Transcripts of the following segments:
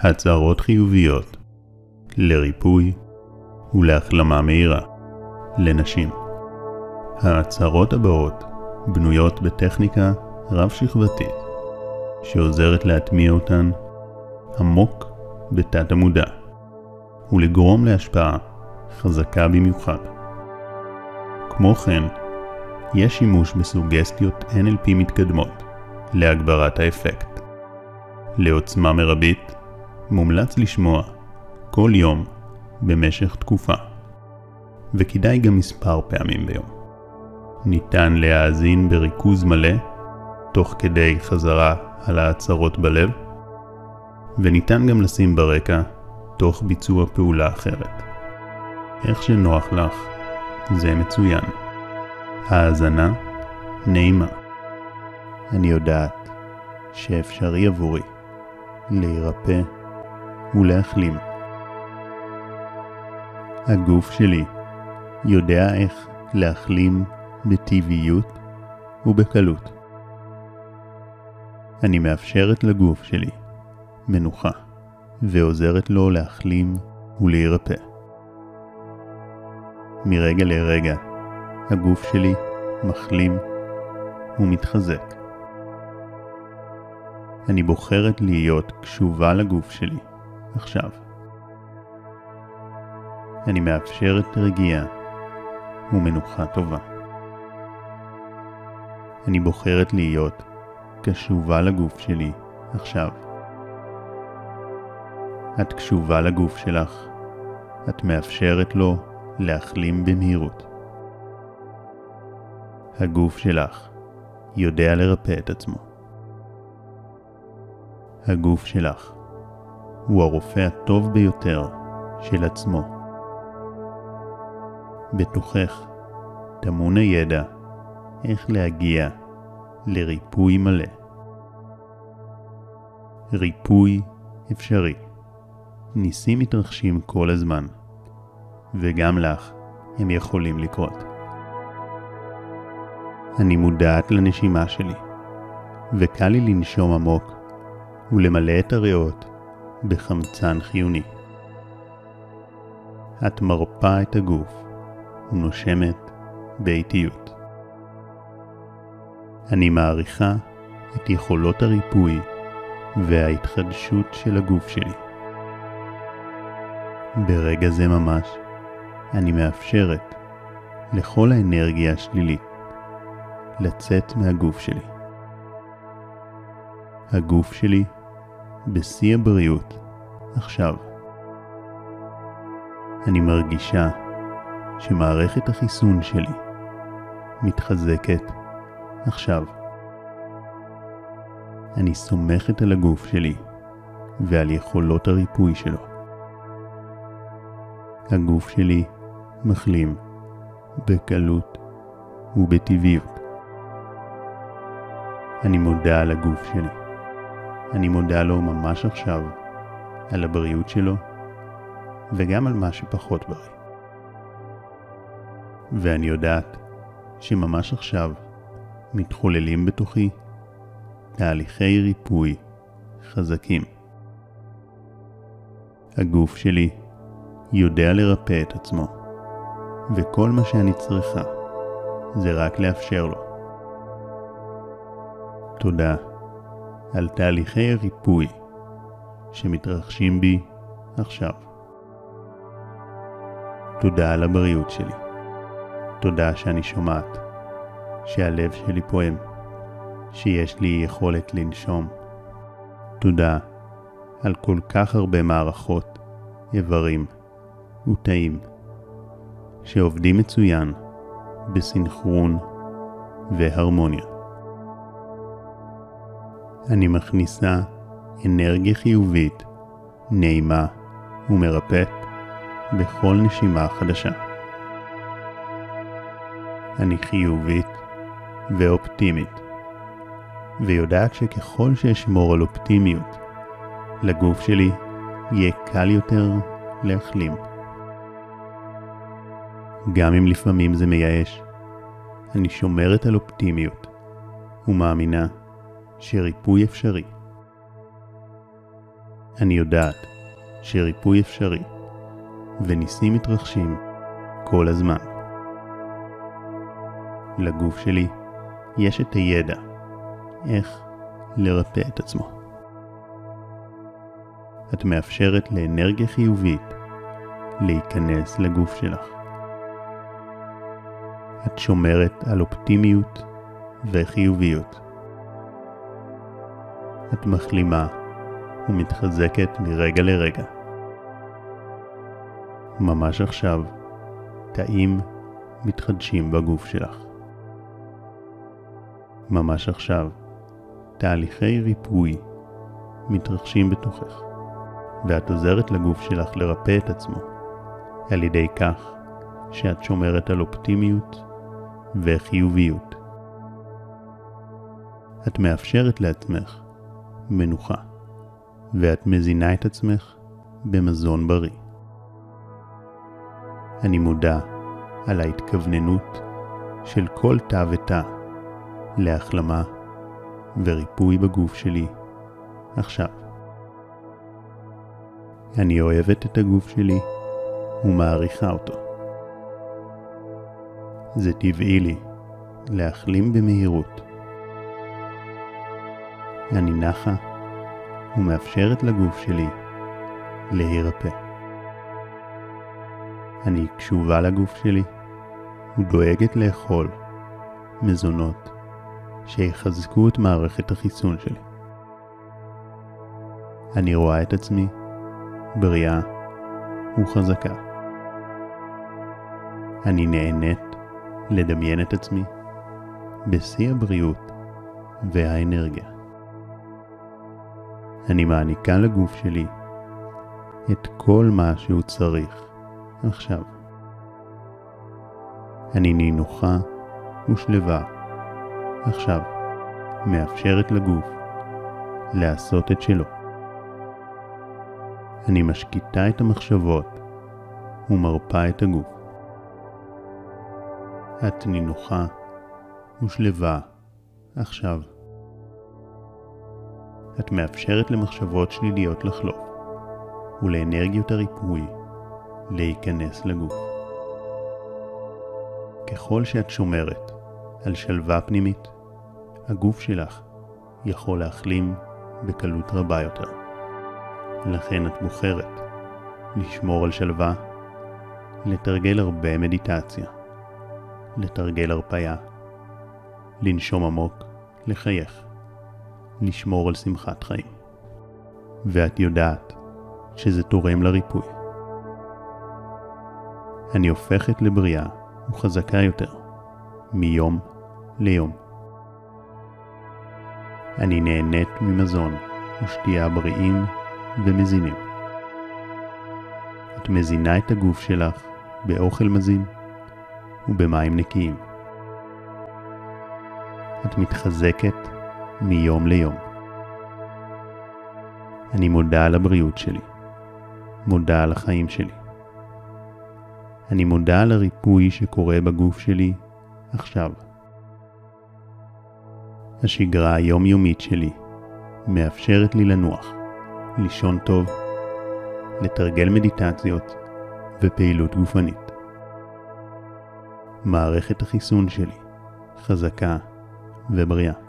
הצהרות חיוביות לריפוי ולהחלמה מהירה לנשים. ההצהרות הבאות בנויות בטכניקה רב-שכבתית שעוזרת להטמיע אותן עמוק בתת המודע ולגרום להשפעה חזקה במיוחד. כמו כן, יש שימוש בסוגסטיות NLP מתקדמות להגברת האפקט. לעוצמה מרבית, מומלץ לשמוע כל יום במשך תקופה, וכדאי גם מספר פעמים ביום. ניתן להאזין בריכוז מלא, תוך כדי חזרה על ההצהרות בלב, וניתן גם לשים ברקע תוך ביצוע פעולה אחרת. איך שנוח לך, זה מצוין. האזנה נעימה. אני יודעת שאפשרי עבורי להירפא ולהחלים. הגוף שלי יודע איך להחלים בטבעיות ובקלות. אני מאפשרת לגוף שלי מנוחה ועוזרת לו להחלים ולהירפא. מרגע לרגע הגוף שלי מחלים ומתחזק. אני בוחרת להיות קשובה לגוף שלי עכשיו. אני מאפשרת רגיעה ומנוחה טובה. אני בוחרת להיות קשובה לגוף שלי עכשיו. את קשובה לגוף שלך, את מאפשרת לו להחלים במהירות. הגוף שלך יודע לרפא את עצמו. הגוף שלך הוא הרופא הטוב ביותר של עצמו. בתוכך טמון הידע איך להגיע לריפוי מלא. ריפוי אפשרי. ניסים מתרחשים כל הזמן, וגם לך הם יכולים לקרות. אני מודעת לנשימה שלי, וקל לי לנשום עמוק ולמלא את הריאות בחמצן חיוני. את מרפה את הגוף ונושמת באיטיות. אני מעריכה את יכולות הריפוי וההתחדשות של הגוף שלי. ברגע זה ממש אני מאפשרת לכל האנרגיה השלילית לצאת מהגוף שלי. הגוף שלי בשיא הבריאות עכשיו. אני מרגישה שמערכת החיסון שלי מתחזקת עכשיו. אני סומכת על הגוף שלי ועל יכולות הריפוי שלו. הגוף שלי מחלים בקלות ובטבעיות. אני מודה על הגוף שלי. אני מודה לו ממש עכשיו על הבריאות שלו וגם על מה שפחות בריא. ואני יודעת שממש עכשיו מתחוללים בתוכי תהליכי ריפוי חזקים. הגוף שלי יודע לרפא את עצמו, וכל מה שאני צריכה זה רק לאפשר לו. תודה על תהליכי הריפוי שמתרחשים בי עכשיו. תודה על הבריאות שלי. תודה שאני שומעת, שהלב שלי פועם, שיש לי יכולת לנשום. תודה על כל כך הרבה מערכות, איברים ותאים שעובדים מצוין בסנכרון והרמוניה. אני מכניסה אנרגיה חיובית, נעימה ומרפאת בכל נשימה חדשה. אני חיובית ואופטימית, ויודעת שככל שאשמור על אופטימיות, לגוף שלי יהיה קל יותר להחלים. גם אם לפעמים זה מייאש, אני שומרת על אופטימיות ומאמינה שריפוי אפשרי. אני יודעת שריפוי אפשרי וניסים מתרחשים כל הזמן. לגוף שלי יש את הידע איך לרפא את עצמו. את מאפשרת לאנרגיה חיובית להיכנס לגוף שלך. את שומרת על אופטימיות וחיוביות. את מחלימה ומתחזקת מרגע לרגע. ממש עכשיו, תאים מתחדשים בגוף שלך. ממש עכשיו, תהליכי ריפוי מתרחשים בתוכך, ואת עוזרת לגוף שלך לרפא את עצמו על ידי כך שאת שומרת על אופטימיות וחיוביות. את מאפשרת לעצמך מנוחה, ואת מזינה את עצמך במזון בריא. אני מודה על ההתכווננות של כל תא ותא להחלמה וריפוי בגוף שלי עכשיו. אני אוהבת את הגוף שלי ומעריכה אותו. זה טבעי לי להחלים במהירות. אני נחה ומאפשרת לגוף שלי להירפא. אני קשובה לגוף שלי ודואגת לאכול מזונות שיחזקו את מערכת החיסון שלי. אני רואה את עצמי בריאה וחזקה. אני נהנית לדמיין את עצמי בשיא הבריאות והאנרגיה. אני מעניקה לגוף שלי את כל מה שהוא צריך עכשיו. אני נינוחה ושלווה עכשיו, מאפשרת לגוף לעשות את שלו. אני משקיטה את המחשבות ומרפה את הגוף. את נינוחה ושלווה עכשיו. את מאפשרת למחשבות שליליות לחלוף ולאנרגיות הריפוי להיכנס לגוף. ככל שאת שומרת על שלווה פנימית, הגוף שלך יכול להחלים בקלות רבה יותר. לכן את בוחרת לשמור על שלווה, לתרגל הרבה מדיטציה, לתרגל הרפאיה, לנשום עמוק, לחייך, לשמור על שמחת חיים. ואת יודעת שזה תורם לריפוי. אני הופכת לבריאה וחזקה יותר, מיום ליום. אני נהנית ממזון ושתייה בריאים ומזינים. את מזינה את הגוף שלך באוכל מזין ובמים נקיים. את מתחזקת מיום ליום. אני מודה על הבריאות שלי, מודה על החיים שלי. אני מודה על הריפוי שקורה בגוף שלי עכשיו. השגרה היומיומית שלי מאפשרת לי לנוח, לישון טוב, לתרגל מדיטציות ופעילות גופנית. מערכת החיסון שלי חזקה ובריאה.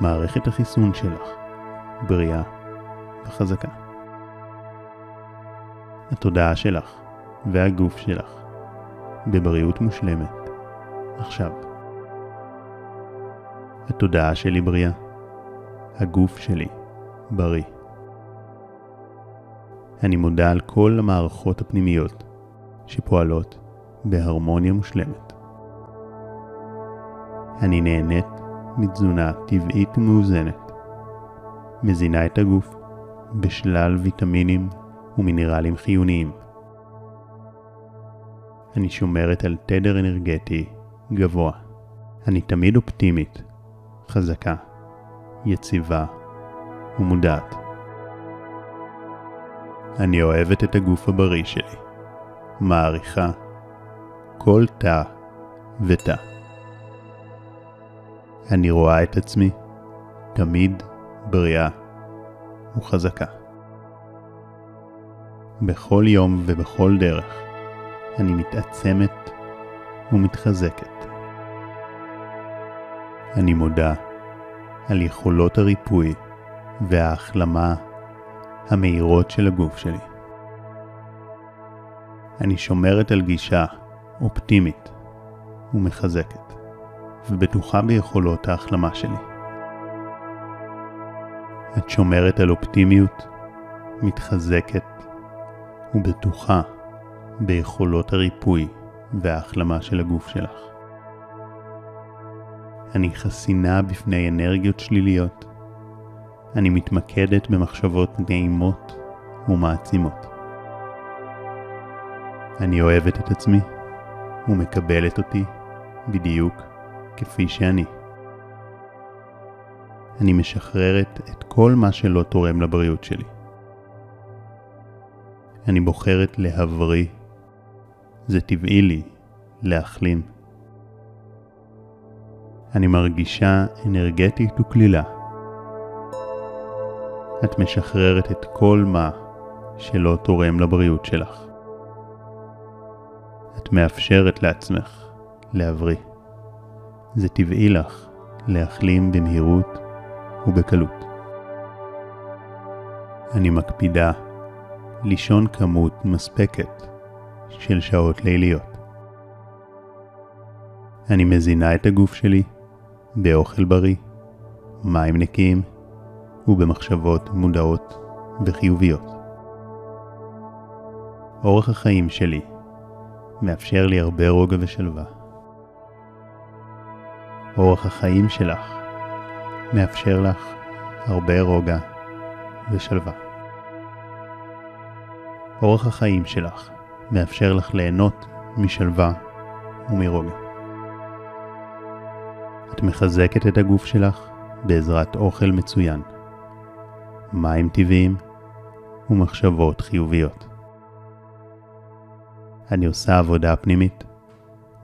מערכת החיסון שלך בריאה וחזקה. התודעה שלך והגוף שלך בבריאות מושלמת עכשיו. התודעה שלי בריאה, הגוף שלי בריא. אני מודה על כל המערכות הפנימיות שפועלות בהרמוניה מושלמת. אני נהנית מתזונה טבעית ומאוזנת, מזינה את הגוף בשלל ויטמינים ומינרלים חיוניים. אני שומרת על תדר אנרגטי גבוה. אני תמיד אופטימית, חזקה, יציבה ומודעת. אני אוהבת את הגוף הבריא שלי, מעריכה כל תא ותא. אני רואה את עצמי תמיד בריאה וחזקה. בכל יום ובכל דרך אני מתעצמת ומתחזקת. אני מודה על יכולות הריפוי וההחלמה המהירות של הגוף שלי. אני שומרת על גישה אופטימית ומחזקת, ובטוחה ביכולות ההחלמה שלי. את שומרת על אופטימיות, מתחזקת ובטוחה ביכולות הריפוי וההחלמה של הגוף שלך. אני חסינה בפני אנרגיות שליליות. אני מתמקדת במחשבות נעימות ומעצימות. אני אוהבת את עצמי ומקבלת אותי בדיוק כפי שאני. אני משחררת את כל מה שלא תורם לבריאות שלי. אני בוחרת להבריא. זה טבעי לי להחלים. אני מרגישה אנרגטית וקלילה. את משחררת את כל מה שלא תורם לבריאות שלך. את מאפשרת לעצמך להבריא. זה טבעי לך להחלים במהירות ובקלות. אני מקפידה לישון כמות מספקת של שעות ליליות. אני מזינה את הגוף שלי באוכל בריא, מים נקיים ובמחשבות מודעות וחיוביות. אורח החיים שלי מאפשר לי הרבה רוגע ושלווה. אורח החיים שלך מאפשר לך הרבה רוגע ושלווה. אורח החיים שלך מאפשר לך ליהנות משלווה ומרוגע. את מחזקת את הגוף שלך בעזרת אוכל מצוין, מים טבעיים ומחשבות חיוביות. אני עושה עבודה פנימית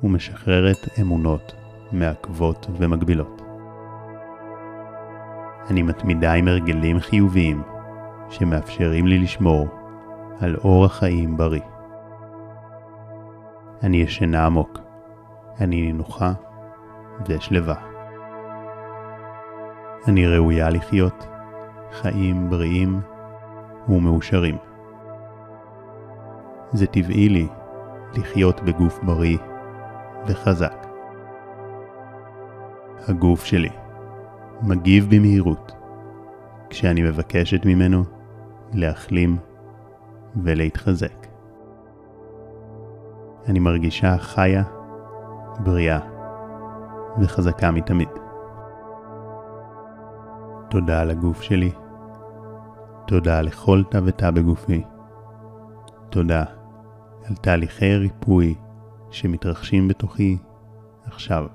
ומשחררת אמונות מעכבות ומגבילות. אני מתמידה עם הרגלים חיוביים שמאפשרים לי לשמור על אורח חיים בריא. אני ישנה עמוק, אני נינוחה ושלווה. אני ראויה לחיות חיים בריאים ומאושרים. זה טבעי לי לחיות בגוף בריא וחזק. הגוף שלי מגיב במהירות כשאני מבקשת ממנו להחלים ולהתחזק. אני מרגישה חיה, בריאה וחזקה מתמיד. תודה על הגוף שלי. תודה לכל תא ותא בגופי. תודה על תהליכי ריפוי שמתרחשים בתוכי עכשיו.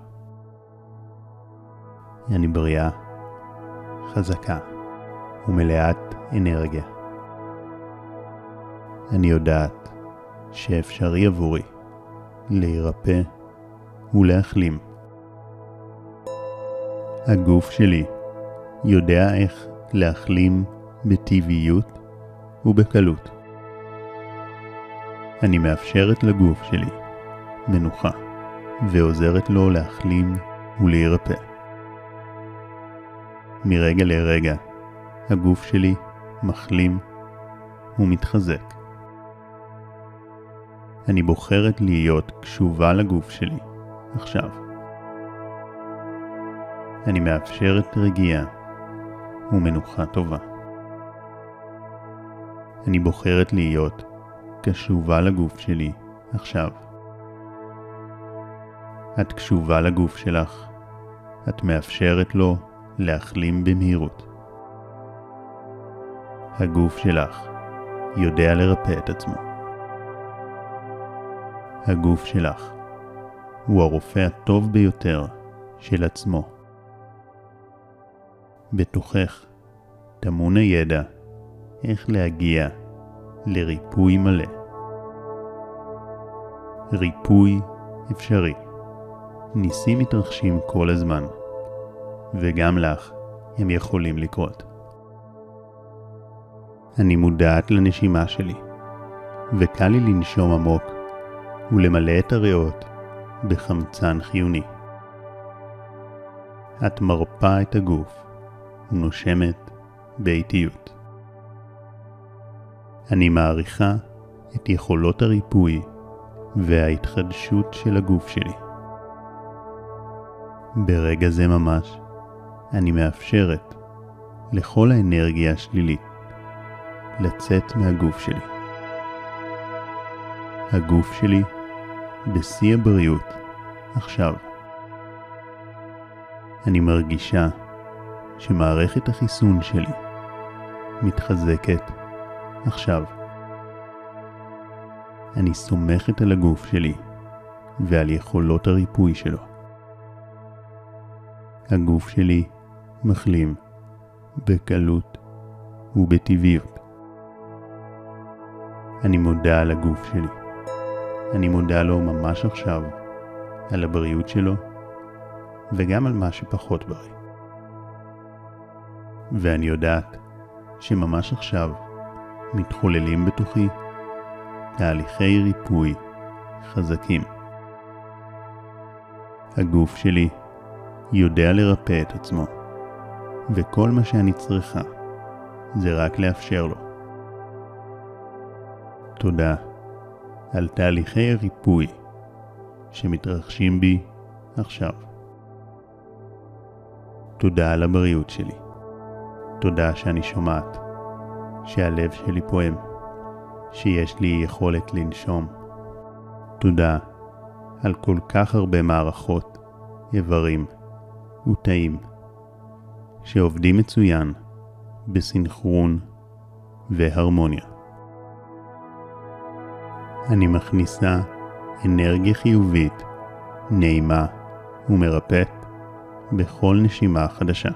אני בריאה, חזקה ומלאת אנרגיה. אני יודעת שאפשרי עבורי להירפא ולהחלים. הגוף שלי יודע איך להחלים בטבעיות ובקלות. אני מאפשרת לגוף שלי מנוחה ועוזרת לו להחלים ולהירפא. מרגע לרגע הגוף שלי מחלים ומתחזק. אני בוחרת להיות קשובה לגוף שלי עכשיו. אני מאפשרת רגיעה ומנוחה טובה. אני בוחרת להיות קשובה לגוף שלי עכשיו. את קשובה לגוף שלך, את מאפשרת לו להחלים במהירות. הגוף שלך יודע לרפא את עצמו. הגוף שלך הוא הרופא הטוב ביותר של עצמו. בתוכך טמון הידע איך להגיע לריפוי מלא. ריפוי אפשרי. ניסים מתרחשים כל הזמן, וגם לך הם יכולים לקרות. אני מודעת לנשימה שלי, וקל לי לנשום עמוק ולמלא את הריאות בחמצן חיוני. את מרפה את הגוף ונושמת באיטיות. אני מעריכה את יכולות הריפוי וההתחדשות של הגוף שלי. ברגע זה ממש אני מאפשרת לכל האנרגיה השלילית לצאת מהגוף שלי. הגוף שלי בשיא הבריאות עכשיו. אני מרגישה שמערכת החיסון שלי מתחזקת עכשיו. אני סומכת על הגוף שלי ועל יכולות הריפוי שלו. הגוף שלי מחלים בקלות ובטבעיות. אני מודה על הגוף שלי. אני מודה לו ממש עכשיו על הבריאות שלו וגם על מה שפחות בריא. ואני יודעת שממש עכשיו מתחוללים בתוכי תהליכי ריפוי חזקים. הגוף שלי יודע לרפא את עצמו, וכל מה שאני צריכה זה רק לאפשר לו. תודה על תהליכי הריפוי שמתרחשים בי עכשיו. תודה על הבריאות שלי. תודה שאני שומעת, שהלב שלי פועם, שיש לי יכולת לנשום. תודה על כל כך הרבה מערכות, איברים ותאים, שעובדים מצוין בסנכרון והרמוניה. אני מכניסה אנרגיה חיובית, נעימה ומרפאת בכל נשימה חדשה.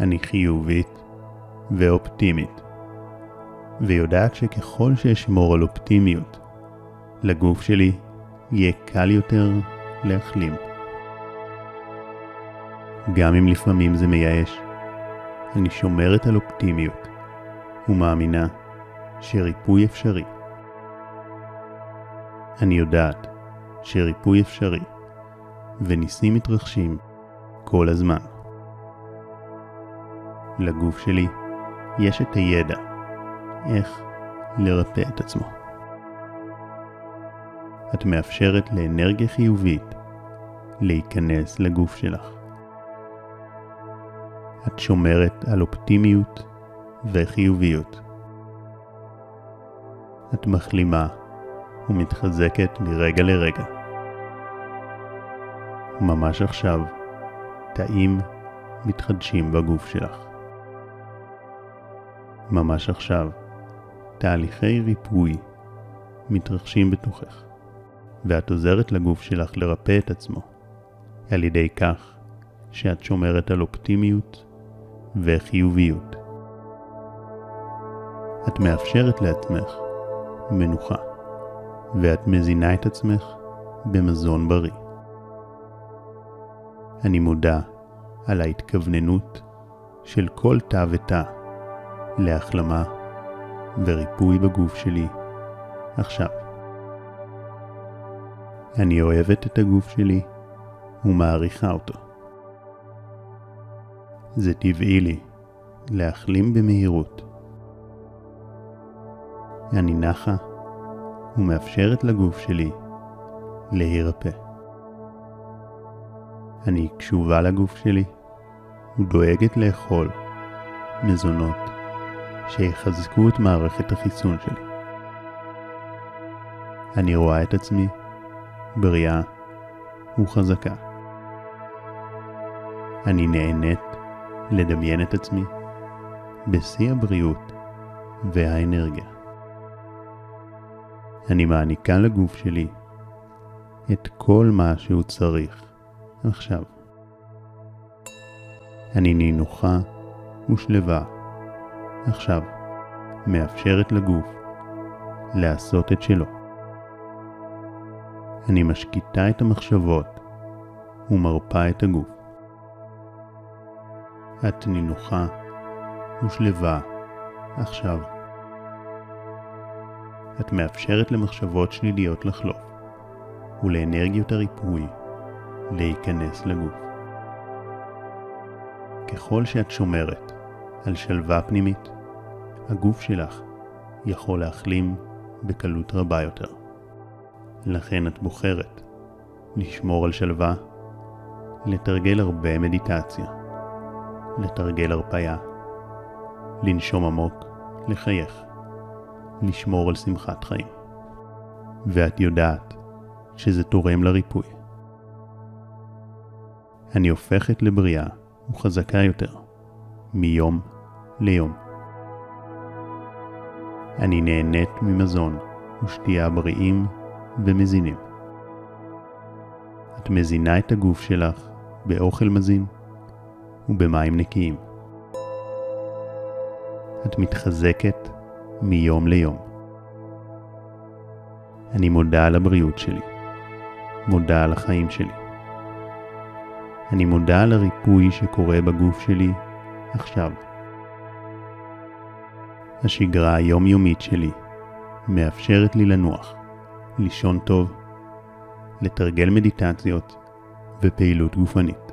אני חיובית ואופטימית, ויודעת שככל שאשמור על אופטימיות, לגוף שלי יהיה קל יותר להחלים. גם אם לפעמים זה מייאש, אני שומרת על אופטימיות ומאמינה שריפוי אפשרי. אני יודעת שריפוי אפשרי וניסים מתרחשים כל הזמן. לגוף שלי יש את הידע איך לרפא את עצמו. את מאפשרת לאנרגיה חיובית להיכנס לגוף שלך. את שומרת על אופטימיות וחיוביות. את מחלימה ומתחזקת מרגע לרגע. ממש עכשיו, תאים מתחדשים בגוף שלך. ממש עכשיו, תהליכי ריפוי מתרחשים בתוכך, ואת עוזרת לגוף שלך לרפא את עצמו, על ידי כך שאת שומרת על אופטימיות וחיוביות. את מאפשרת לעצמך מנוחה, ואת מזינה את עצמך במזון בריא. אני מודה על ההתכווננות של כל תא ותא להחלמה וריפוי בגוף שלי עכשיו. אני אוהבת את הגוף שלי ומעריכה אותו. זה טבעי לי להחלים במהירות. אני נחה ומאפשרת לגוף שלי להירפא. אני קשובה לגוף שלי ודואגת לאכול מזונות שיחזקו את מערכת החיסון שלי. אני רואה את עצמי בריאה וחזקה. אני נהנית לדמיין את עצמי בשיא הבריאות והאנרגיה. אני מעניקה לגוף שלי את כל מה שהוא צריך עכשיו. אני נינוחה ושלווה עכשיו, מאפשרת לגוף לעשות את שלו. אני משקיטה את המחשבות ומרפה את הגוף. את נינוחה ושלווה עכשיו. את מאפשרת למחשבות שליליות לחלוף, ולאנרגיות הריפוי להיכנס לגוף. ככל שאת שומרת על שלווה פנימית, הגוף שלך יכול להחלים בקלות רבה יותר. לכן את בוחרת לשמור על שלווה, לתרגל הרבה מדיטציה, לתרגל הרפאיה, לנשום עמוק, לחייך, לשמור על שמחת חיים. ואת יודעת שזה תורם לריפוי. אני הופכת לבריאה וחזקה יותר, מיום ליום. אני נהנית ממזון ושתייה בריאים ומזינים. את מזינה את הגוף שלך באוכל מזין ובמים נקיים. את מתחזקת מיום ליום. אני מודה על הבריאות שלי, מודה על החיים שלי. אני מודה על הריפוי שקורה בגוף שלי עכשיו. השגרה היומיומית שלי מאפשרת לי לנוח, לישון טוב, לתרגל מדיטציות ופעילות גופנית.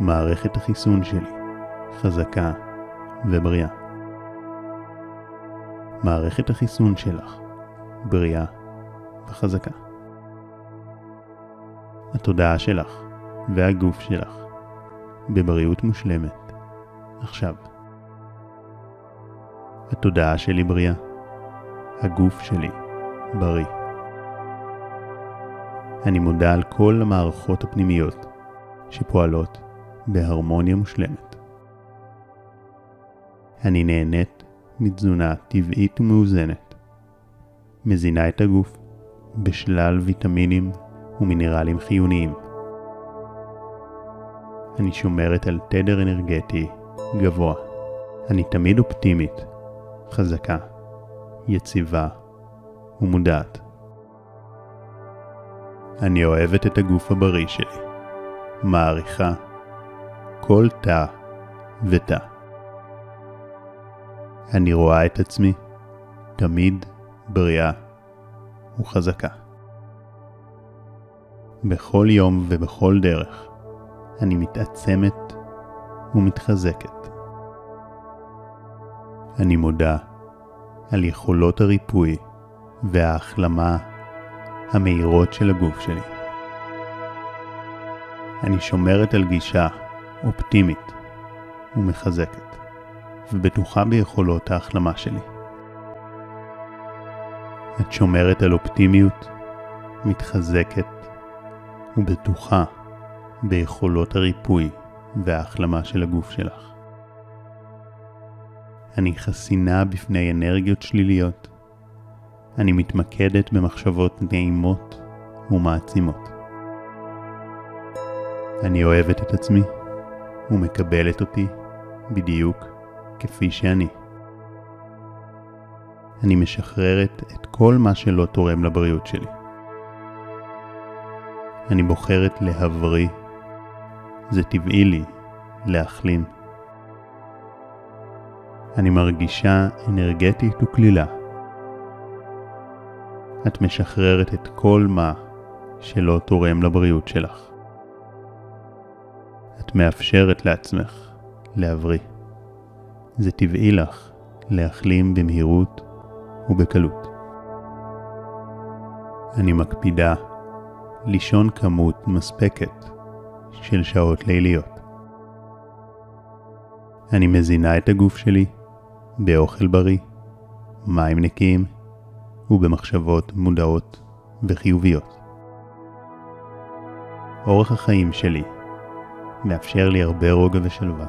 מערכת החיסון שלי חזקה ובריאה. מערכת החיסון שלך בריאה וחזקה. התודעה שלך והגוף שלך בבריאות מושלמת עכשיו. התודעה שלי בריאה, הגוף שלי בריא. אני מודה על כל המערכות הפנימיות שפועלות בהרמוניה מושלמת. אני נהנית מתזונה טבעית ומאוזנת, מזינה את הגוף בשלל ויטמינים ומינרלים חיוניים. אני שומרת על תדר אנרגטי גבוה. אני תמיד אופטימית, חזקה, יציבה ומודעת. אני אוהבת את הגוף הבריא שלי, מעריכה כל תא ותא. אני רואה את עצמי תמיד בריאה וחזקה. בכל יום ובכל דרך אני מתעצמת ומתחזקת. אני מודה על יכולות הריפוי וההחלמה המהירות של הגוף שלי. אני שומרת על גישה אופטימית ומחזקת, ובטוחה ביכולות ההחלמה שלי. את שומרת על אופטימיות, מתחזקת ובטוחה ביכולות הריפוי וההחלמה של הגוף שלך. אני חסינה בפני אנרגיות שליליות. אני מתמקדת במחשבות נעימות ומעצימות. אני אוהבת את עצמי ומקבלת אותי בדיוק כפי שאני. אני משחררת את כל מה שלא תורם לבריאות שלי. אני בוחרת להבריא. זה טבעי לי להחלים. אני מרגישה אנרגטית וקלילה. את משחררת את כל מה שלא תורם לבריאות שלך. את מאפשרת לעצמך להבריא. זה טבעי לך להחלים במהירות ובקלות. אני מקפידה לישון כמות מספקת של שעות ליליות. אני מזינה את הגוף שלי באוכל בריא, מים נקיים ובמחשבות מודעות וחיוביות. אורח החיים שלי מאפשר לי הרבה רוגע ושלווה.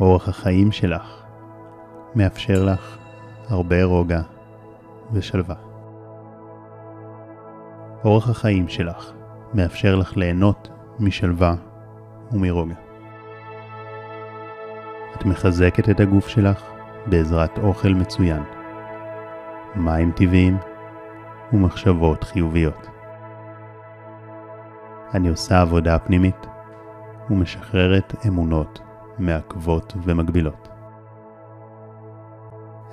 אורח החיים שלך מאפשר לך הרבה רוגע ושלווה. אורח החיים שלך מאפשר לך ליהנות משלווה ומרוגע. את מחזקת את הגוף שלך בעזרת אוכל מצוין, מים טבעיים ומחשבות חיוביות. אני עושה עבודה פנימית ומשחררת אמונות מעכבות ומגבילות.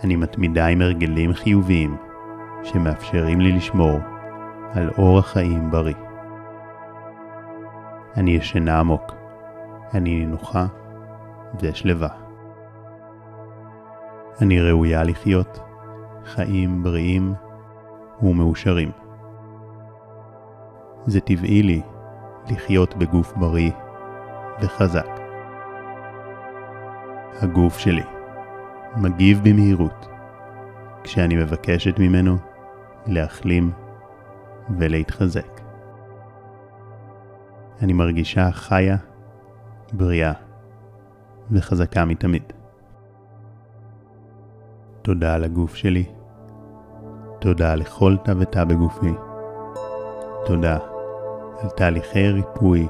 אני מתמידה עם הרגלים חיוביים שמאפשרים לי לשמור על אורח חיים בריא. אני ישנה עמוק, אני נינוחה ושלווה. אני ראויה לחיות חיים בריאים ומאושרים. זה טבעי לי לחיות בגוף בריא וחזק. הגוף שלי מגיב במהירות כשאני מבקשת ממנו להחלים ולהתחזק. אני מרגישה חיה, בריאה וחזקה מתמיד. תודה על הגוף שלי. תודה לכל תא ותא בגופי. תודה על תהליכי ריפוי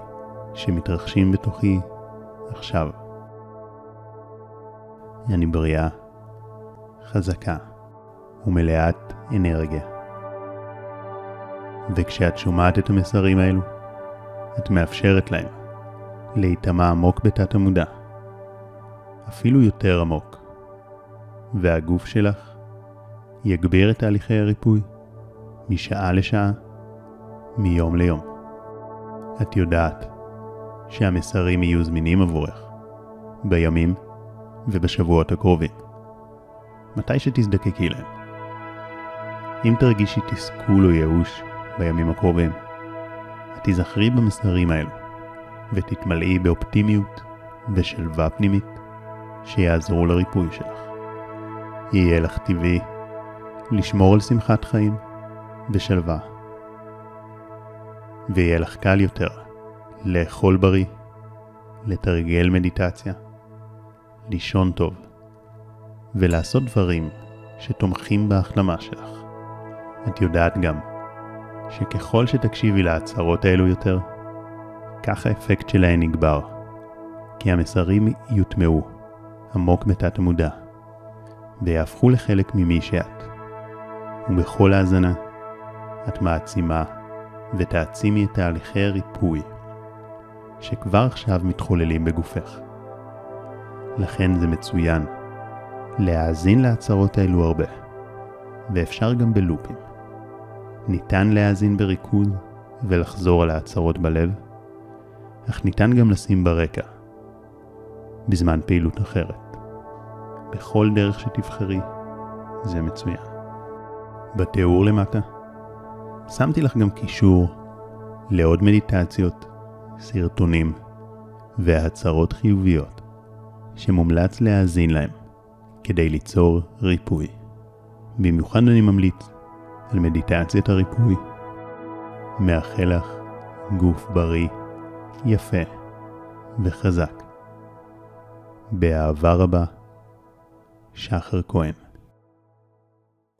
שמתרחשים בתוכי עכשיו. אני בריאה, חזקה ומלאת אנרגיה. וכשאת שומעת את המסרים האלו, את מאפשרת להם להיטמע עמוק בתת המודע, אפילו יותר עמוק, והגוף שלך יגביר את תהליכי הריפוי משעה לשעה, מיום ליום. את יודעת שהמסרים יהיו זמינים עבורך בימים ובשבועות הקרובים, מתי שתזדקקי להם. אם תרגישי תסכול או ייאוש בימים הקרובים, את תיזכרי במסרים האלו ותתמלאי באופטימיות ושלווה פנימית שיעזרו לריפוי שלך. יהיה לך טבעי לשמור על שמחת חיים ושלווה. ויהיה לך קל יותר לאכול בריא, לתרגל מדיטציה, לישון טוב ולעשות דברים שתומכים בהחלמה שלך. את יודעת גם שככל שתקשיבי להצהרות האלו יותר, כך האפקט שלהן יגבר, כי המסרים יוטמעו עמוק בתת המודע, ויהפכו לחלק ממי שאת. ובכל האזנה את מעצימה ותעצימי את תהליכי הריפוי שכבר עכשיו מתחוללים בגופך. לכן זה מצוין להאזין להצהרות האלו הרבה, ואפשר גם בלופים. ניתן להאזין בריכוז ולחזור על ההצהרות בלב, אך ניתן גם לשים ברקע, בזמן פעילות אחרת. בכל דרך שתבחרי, זה מצוין. בתיאור למטה שמתי לך גם קישור לעוד מדיטציות, סרטונים והצהרות חיוביות שמומלץ להאזין להם כדי ליצור ריפוי. במיוחד אני ממליץ על מדיטציית הריפוי. מאחל לך גוף בריא, יפה וחזק. באהבה רבה, שחר כהן